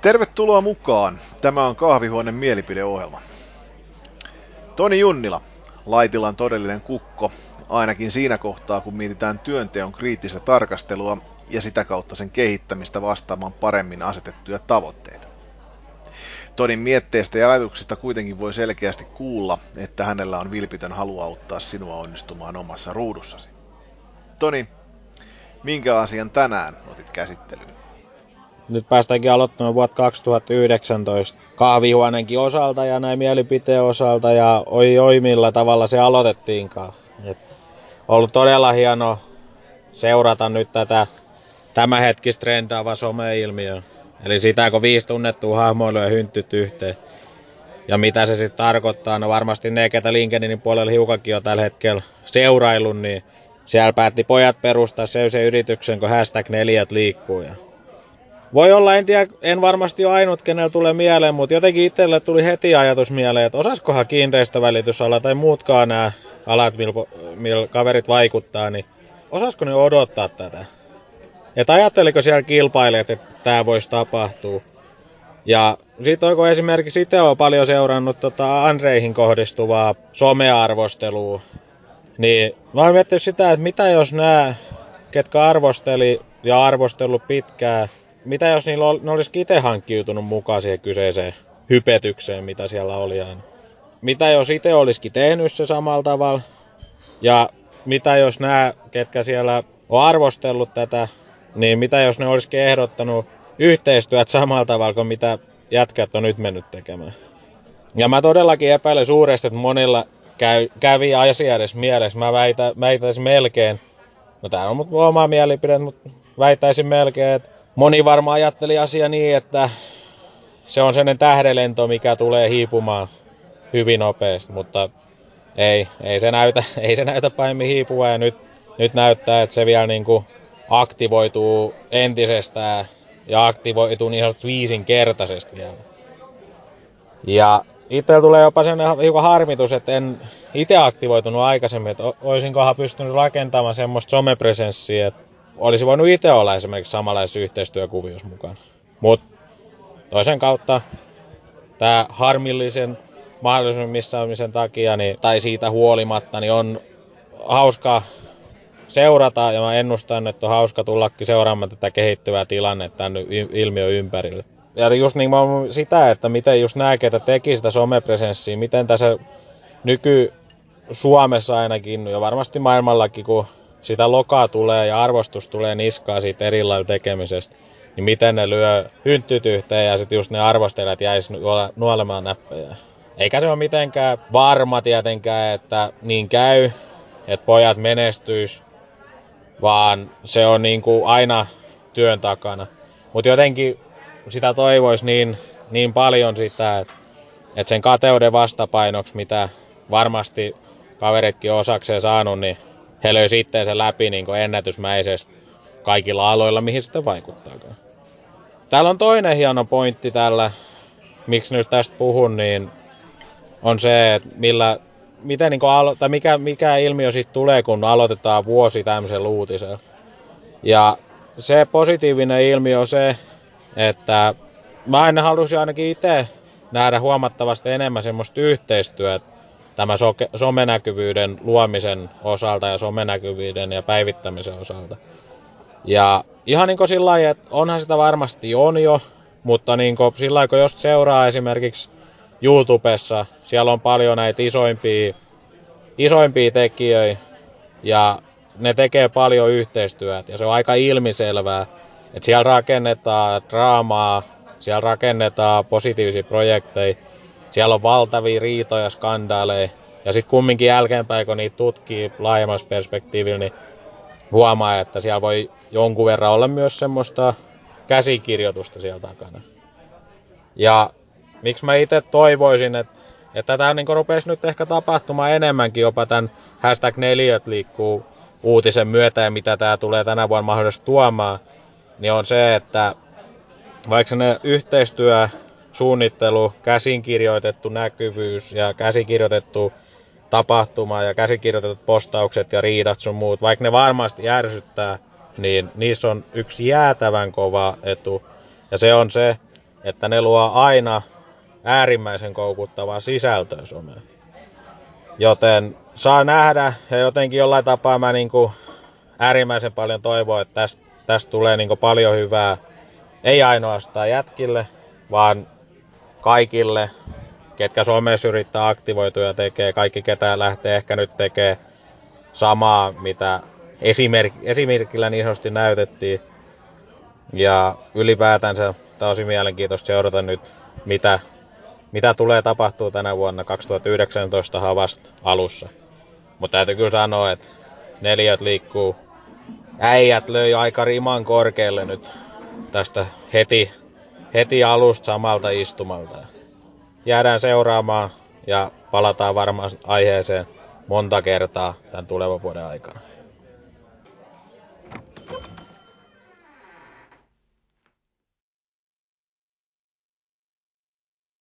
Tervetuloa mukaan. Tämä on Kahvihuoneen mielipideohjelma. Toni Junnila, Laitilan todellinen kukko, ainakin siinä kohtaa, kun mietitään työnteon kriittistä tarkastelua ja sitä kautta sen kehittämistä vastaamaan paremmin asetettuja tavoitteita. Tonin mietteistä ja ajatuksista kuitenkin voi selkeästi kuulla, että hänellä on vilpitön halu auttaa sinua onnistumaan omassa ruudussasi. Toni, minkä asian tänään otit käsittelyyn? Nyt päästäänkin aloittamaan vuotta 2019 kahvihuoneenkin osalta ja näin mielipiteen osalta ja oi oi millä tavalla se aloitettiinkaan. Et ollut todella hieno seurata nyt tätä tämänhetkistä trendaava some-ilmiö. Eli sitä, kun viisi tunnettua hahmoilua ja hynttyt yhteen. Ja mitä se sitten tarkoittaa, no varmasti ne, ketä LinkedInin puolella hiukankin on tällä hetkellä seurailun, niin siellä päätti pojat perustaa se yrityksen, kun hashtag neljät liikkuu. Ja voi olla, en tiedä, en varmasti ole ainut, kenellä tulee mieleen, mutta jotenkin itselle tuli heti ajatus mieleen, että osaskohan kiinteistövälitysala tai muutkaan nämä alat, millä mil kaverit vaikuttaa, niin osasko ne odottaa tätä? Että ajatteliko siellä kilpailijat, että tämä voisi tapahtua? Ja sitten onko esimerkiksi itse olen paljon seurannut tota Andreihin kohdistuvaa somearvostelua, niin mä oon miettinyt sitä, että mitä jos nämä, ketkä arvosteli ja arvostellut pitkään, mitä jos niillä ol, ne olisi itse hankkiutunut mukaan siihen kyseiseen hypetykseen, mitä siellä oli aina? Mitä jos itse olisikin tehnyt se samalla tavalla? Ja mitä jos nämä, ketkä siellä on arvostellut tätä, niin mitä jos ne olisikin ehdottanut yhteistyöt samalla tavalla kuin mitä jätkät on nyt mennyt tekemään? Ja mä todellakin epäilen suuresti, että monilla käy, kävi asia edes mielessä. Mä väitä, väitäisin melkein, no tää on mut oma mielipide, mutta väittäisin melkein, että moni varmaan ajatteli asia niin, että se on sellainen tähdelento, mikä tulee hiipumaan hyvin nopeasti, mutta ei, ei se näytä, ei se näytä pahemmin hiipua ja nyt, nyt näyttää, että se vielä niin kuin aktivoituu entisestään ja aktivoituu niin sanotusti viisinkertaisesti vielä. Ja itse tulee jopa sen hiukan harmitus, että en itse aktivoitunut aikaisemmin, että olisinkohan pystynyt rakentamaan semmoista somepresenssiä, että olisi voinut itse olla esimerkiksi samanlaisessa yhteistyökuviossa mukaan. Mutta toisen kautta tämä harmillisen mahdollisuuden missaamisen takia niin, tai siitä huolimatta niin on hauska seurata ja mä ennustan, että on hauska tullakin seuraamaan tätä kehittyvää tilannetta tämän ilmiön ympärille. Ja just niin sitä, että miten just nämä, ketä teki sitä somepresenssiä, miten tässä nyky Suomessa ainakin ja varmasti maailmallakin, kun sitä lokaa tulee ja arvostus tulee niskaa siitä erilailla tekemisestä, niin miten ne lyö hynttyt yhteen ja sitten just ne arvostelijat jäis nuolemaan näppejä. Eikä se ole mitenkään varma tietenkään, että niin käy, että pojat menestyis, vaan se on niin kuin aina työn takana. Mutta jotenkin sitä toivoisi niin, niin paljon sitä, että, että sen kateuden vastapainoksi, mitä varmasti kaveritkin osakseen saanut, niin he löysi itteensä läpi niin kuin ennätysmäisesti kaikilla aloilla, mihin sitten vaikuttaakaan. Täällä on toinen hieno pointti tällä, miksi nyt tästä puhun, niin on se, että millä, miten niin alo- tai mikä, mikä ilmiö sitten tulee, kun aloitetaan vuosi tämmöisen uutisella. Ja se positiivinen ilmiö on se, että mä aina halusin ainakin itse nähdä huomattavasti enemmän semmoista yhteistyötä tämä so- somenäkyvyyden luomisen osalta ja somenäkyvyyden ja päivittämisen osalta. Ja ihan niin kuin sillä lailla, että onhan sitä varmasti on jo, mutta niin kuin sillä lailla, kun jos seuraa esimerkiksi YouTubessa, siellä on paljon näitä isoimpia, isoimpia tekijöitä ja ne tekee paljon yhteistyötä ja se on aika ilmiselvää, että siellä rakennetaan draamaa, siellä rakennetaan positiivisia projekteja, siellä on valtavia riitoja, skandaaleja. Ja sitten kumminkin jälkeenpäin, kun niitä tutkii laajemmassa perspektiivillä, niin huomaa, että siellä voi jonkun verran olla myös semmoista käsikirjoitusta siellä takana. Ja miksi mä itse toivoisin, että, että tätä niin rupesi nyt ehkä tapahtumaan enemmänkin jopa tämän hashtag 4 liikkuu uutisen myötä ja mitä tämä tulee tänä vuonna mahdollisesti tuomaan, niin on se, että vaikka ne yhteistyö suunnittelu, käsinkirjoitettu näkyvyys ja käsikirjoitettu tapahtuma ja käsikirjoitetut postaukset ja riidat sun muut, vaikka ne varmasti ärsyttää, niin niissä on yksi jäätävän kova etu. Ja se on se, että ne luo aina äärimmäisen koukuttavaa sisältöä someen. Joten saa nähdä ja jotenkin jollain tapaa mä niinku äärimmäisen paljon toivon, että tästä, tästä tulee niinku paljon hyvää. Ei ainoastaan jätkille, vaan kaikille, ketkä somessa yrittää aktivoitua ja tekee, kaikki ketä lähtee ehkä nyt tekee samaa, mitä esimerk, esimerkillä niin sanotusti näytettiin. Ja ylipäätänsä tosi mielenkiintoista seurata nyt, mitä, mitä tulee tapahtuu tänä vuonna 2019 havast alussa. Mutta täytyy kyllä sanoa, että neljät liikkuu. Äijät löi aika riman korkealle nyt tästä heti, heti alusta samalta istumalta. Jäädään seuraamaan ja palataan varmaan aiheeseen monta kertaa tämän tulevan vuoden aikana.